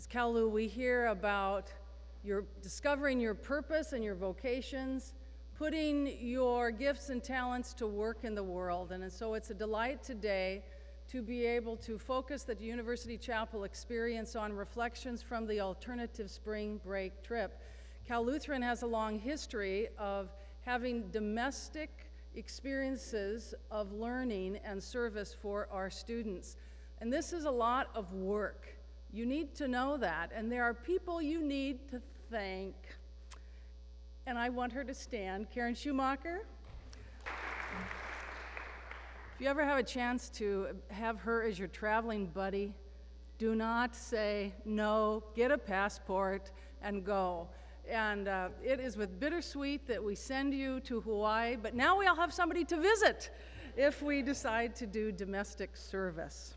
As Cal Lu, we hear about your discovering your purpose and your vocations, putting your gifts and talents to work in the world. And so it's a delight today to be able to focus the University Chapel experience on reflections from the alternative spring break trip. Cal Lutheran has a long history of having domestic experiences of learning and service for our students. And this is a lot of work. You need to know that. And there are people you need to thank. And I want her to stand. Karen Schumacher. If you ever have a chance to have her as your traveling buddy, do not say no, get a passport and go. And uh, it is with bittersweet that we send you to Hawaii, but now we all have somebody to visit if we decide to do domestic service.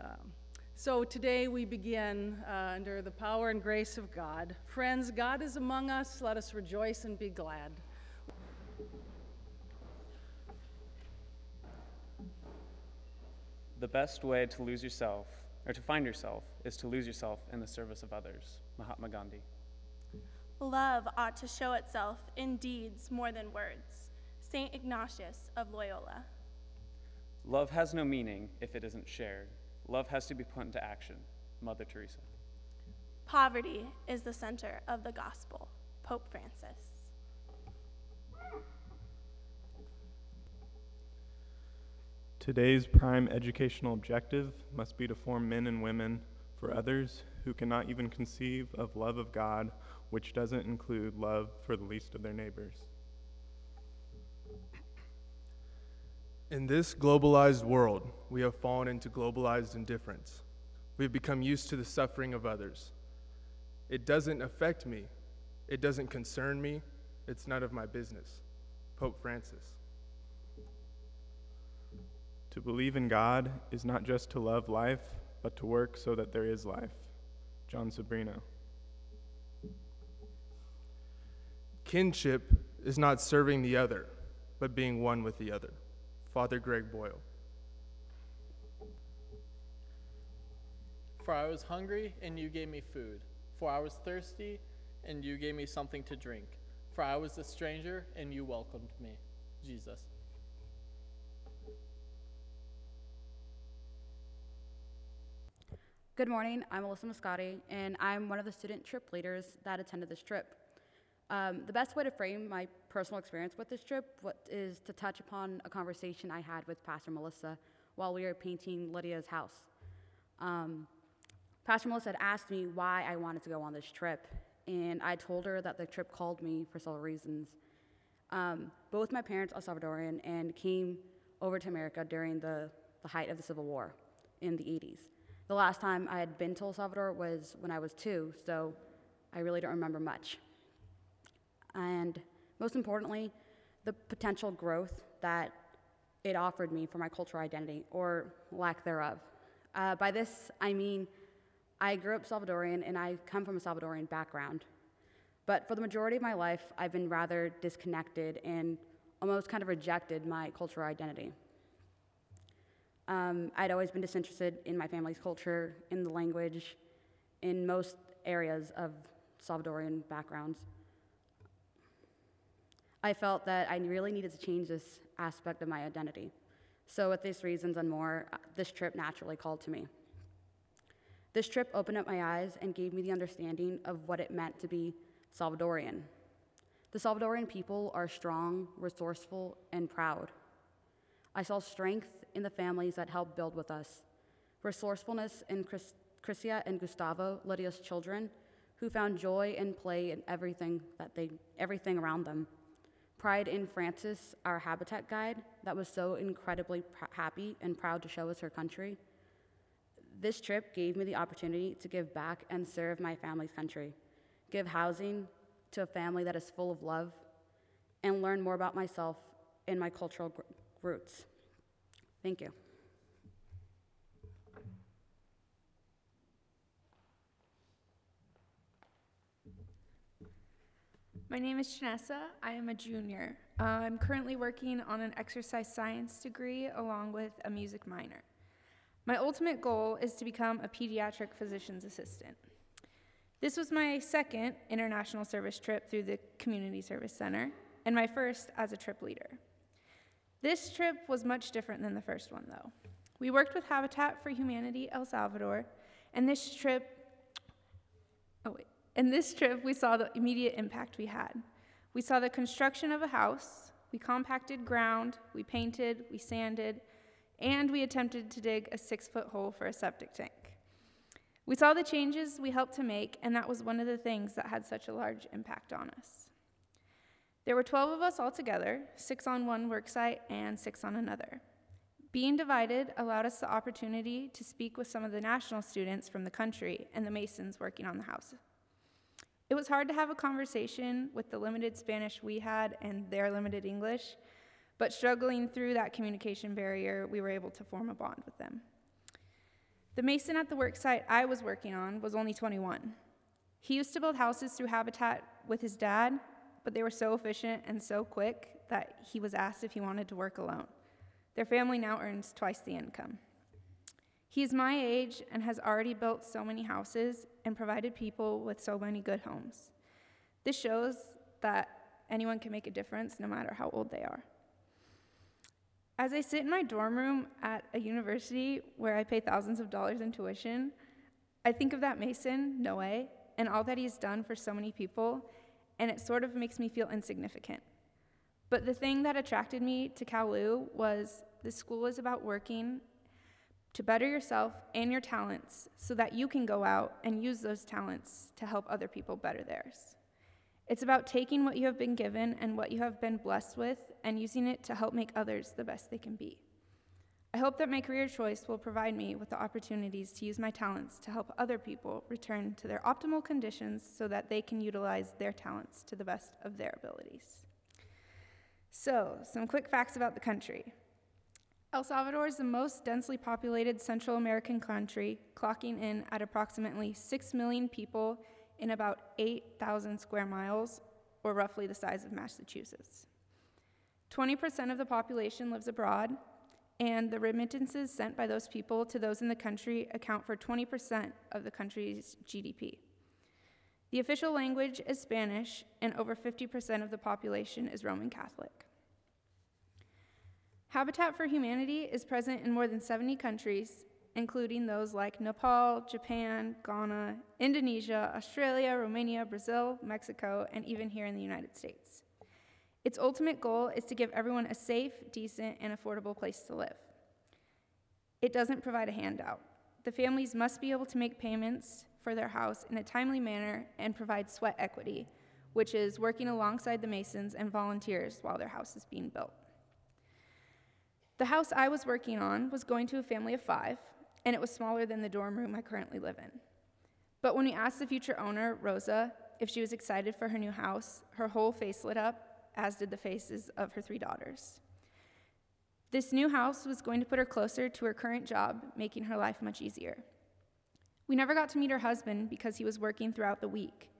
Um, so today we begin uh, under the power and grace of God. Friends, God is among us. Let us rejoice and be glad. The best way to lose yourself, or to find yourself, is to lose yourself in the service of others. Mahatma Gandhi. Love ought to show itself in deeds more than words. St. Ignatius of Loyola. Love has no meaning if it isn't shared. Love has to be put into action. Mother Teresa. Poverty is the center of the gospel. Pope Francis. Today's prime educational objective must be to form men and women for others who cannot even conceive of love of God, which doesn't include love for the least of their neighbors. In this globalized world, we have fallen into globalized indifference. We have become used to the suffering of others. It doesn't affect me. It doesn't concern me. It's none of my business. Pope Francis. To believe in God is not just to love life, but to work so that there is life. Jon Sobrino. Kinship is not serving the other, but being one with the other. Father Greg Boyle. For I was hungry, and you gave me food. For I was thirsty, and you gave me something to drink. For I was a stranger, and you welcomed me. Jesus. Good morning, I'm Alyssa Muscati, and I'm one of the student trip leaders that attended this trip. Um, the best way to frame my personal experience with this trip what, is to touch upon a conversation I had with Pastor Melissa while we were painting Lydia's house. Um, Pastor Melissa had asked me why I wanted to go on this trip, and I told her that the trip called me for several reasons. Um, both my parents are Salvadorian and came over to America during the, the height of the Civil War in the 80s. The last time I had been to El Salvador was when I was two, so I really don't remember much. And most importantly, the potential growth that it offered me for my cultural identity, or lack thereof. Uh, by this, I mean I grew up Salvadorian and I come from a Salvadorian background. But for the majority of my life, I've been rather disconnected and almost kind of rejected my cultural identity. Um, I'd always been disinterested in my family's culture, in the language, in most areas of Salvadorian backgrounds. I felt that I really needed to change this aspect of my identity. So, with these reasons and more, uh, this trip naturally called to me. This trip opened up my eyes and gave me the understanding of what it meant to be Salvadorian. The Salvadorian people are strong, resourceful, and proud. I saw strength in the families that helped build with us, resourcefulness in Chris, Chrisia and Gustavo, Lydia's children, who found joy and play in everything that they everything around them. Pride in Francis, our habitat guide, that was so incredibly pr- happy and proud to show us her country. This trip gave me the opportunity to give back and serve my family's country, give housing to a family that is full of love, and learn more about myself and my cultural gr- roots. Thank you. My name is Janessa. I am a junior. Uh, I'm currently working on an exercise science degree along with a music minor. My ultimate goal is to become a pediatric physician's assistant. This was my second international service trip through the Community Service Center, and my first as a trip leader. This trip was much different than the first one, though. We worked with Habitat for Humanity El Salvador, and this trip, oh wait, and this trip we saw the immediate impact we had. We saw the construction of a house, we compacted ground, we painted, we sanded, and we attempted to dig a six foot hole for a septic tank. We saw the changes we helped to make, and that was one of the things that had such a large impact on us. There were 12 of us all together, six on one worksite and six on another. Being divided allowed us the opportunity to speak with some of the national students from the country and the masons working on the house. It was hard to have a conversation with the limited Spanish we had and their limited English, but struggling through that communication barrier, we were able to form a bond with them. The mason at the work site I was working on was only 21. He used to build houses through Habitat with his dad, but they were so efficient and so quick that he was asked if he wanted to work alone. Their family now earns twice the income. He is my age and has already built so many houses and provided people with so many good homes. This shows that anyone can make a difference no matter how old they are. As I sit in my dorm room at a university where I pay thousands of dollars in tuition, I think of that Mason, Noe, and all that he's done for so many people, and it sort of makes me feel insignificant. But the thing that attracted me to Cal Lu was the school is about working to better yourself and your talents so that you can go out and use those talents to help other people better theirs. It's about taking what you have been given and what you have been blessed with and using it to help make others the best they can be. I hope that my career choice will provide me with the opportunities to use my talents to help other people return to their optimal conditions so that they can utilize their talents to the best of their abilities. So, some quick facts about the country. El Salvador is the most densely populated Central American country, clocking in at approximately 6 million people in about 8,000 square miles, or roughly the size of Massachusetts. 20% of the population lives abroad, and the remittances sent by those people to those in the country account for 20% of the country's GDP. The official language is Spanish, and over 50% of the population is Roman Catholic. Habitat for Humanity is present in more than 70 countries including those like Nepal, Japan, Ghana, Indonesia, Australia, Romania, Brazil, Mexico, and even here in the United States. Its ultimate goal is to give everyone a safe, decent, and affordable place to live. It doesn't provide a handout. The families must be able to make payments for their house in a timely manner and provide sweat equity, which is working alongside the masons and volunteers while their house is being built. The house I was working on was going to a family of five, and it was smaller than the dorm room I currently live in. But when we asked the future owner, Rosa, if she was excited for her new house, her whole face lit up, as did the faces of her three daughters. This new house was going to put her closer to her current job, making her life much easier. We never got to meet her husband because he was working throughout the week.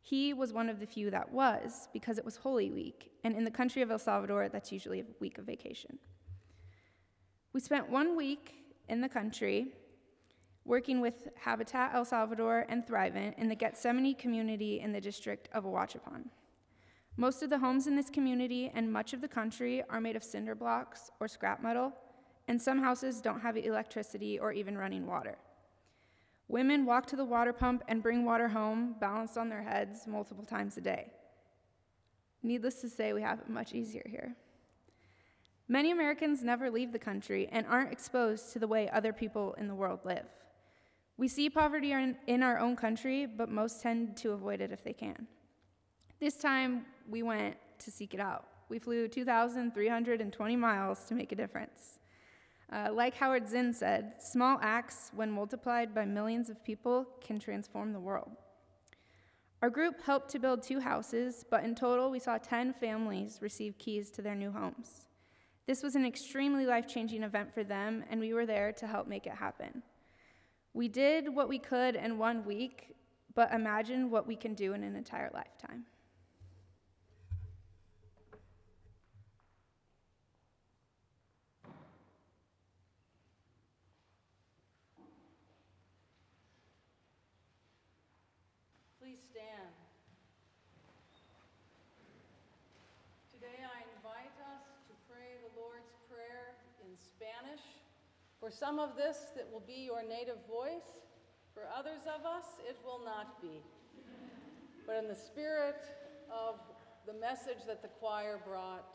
He was one of the few that was because it was Holy Week, and in the country of El Salvador, that's usually a week of vacation. We spent one week in the country, working with Habitat El Salvador and Thrivent in the Gethsemane community in the district of Ahuachapán. Most of the homes in this community and much of the country are made of cinder blocks or scrap metal, and some houses don't have electricity or even running water. Women walk to the water pump and bring water home, balanced on their heads, multiple times a day. Needless to say, we have it much easier here. Many Americans never leave the country and aren't exposed to the way other people in the world live. We see poverty in our own country, but most tend to avoid it if they can. This time, we went to seek it out. We flew 2,320 miles to make a difference. Uh, like Howard Zinn said, small acts, when multiplied by millions of people, can transform the world. Our group helped to build two houses, but in total, we saw 10 families receive keys to their new homes. This was an extremely life changing event for them, and we were there to help make it happen. We did what we could in one week, but imagine what we can do in an entire lifetime. Please stand. For some of this, that will be your native voice. For others of us, it will not be. But in the spirit of the message that the choir brought,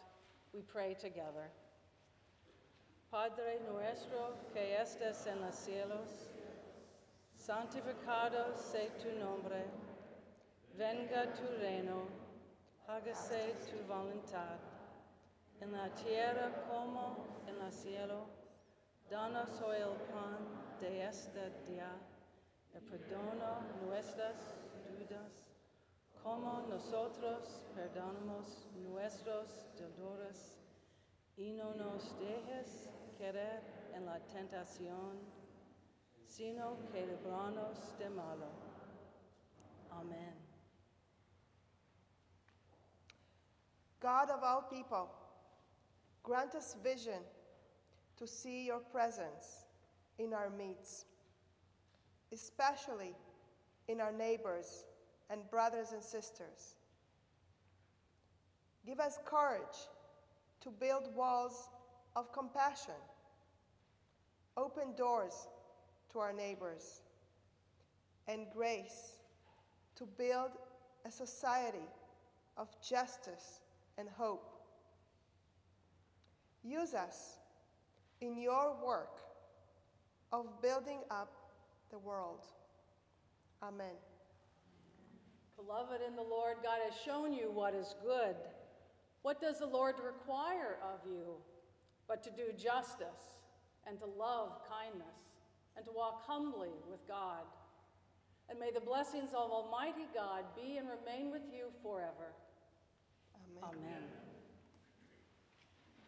we pray together. Padre nuestro que estés en los cielos, santificado sea tu nombre, venga tu reino, hágase tu voluntad, en la tierra como en el cielo. Danos hoy el pan de este día, perdona nuestras deudas, como nosotros perdonamos nuestros deudores, y no nos dejes caer en la tentación, sino que libranos de malo. Amén. God of all people, grant us vision to see your presence in our midst, especially in our neighbors and brothers and sisters. Give us courage to build walls of compassion, open doors to our neighbors, and grace to build a society of justice and hope. Use us in your work of building up the world. Amen. Beloved in the Lord, God has shown you what is good. What does the Lord require of you? But to do justice and to love kindness and to walk humbly with God. And may the blessings of Almighty God be and remain with you forever. Amen. Amen.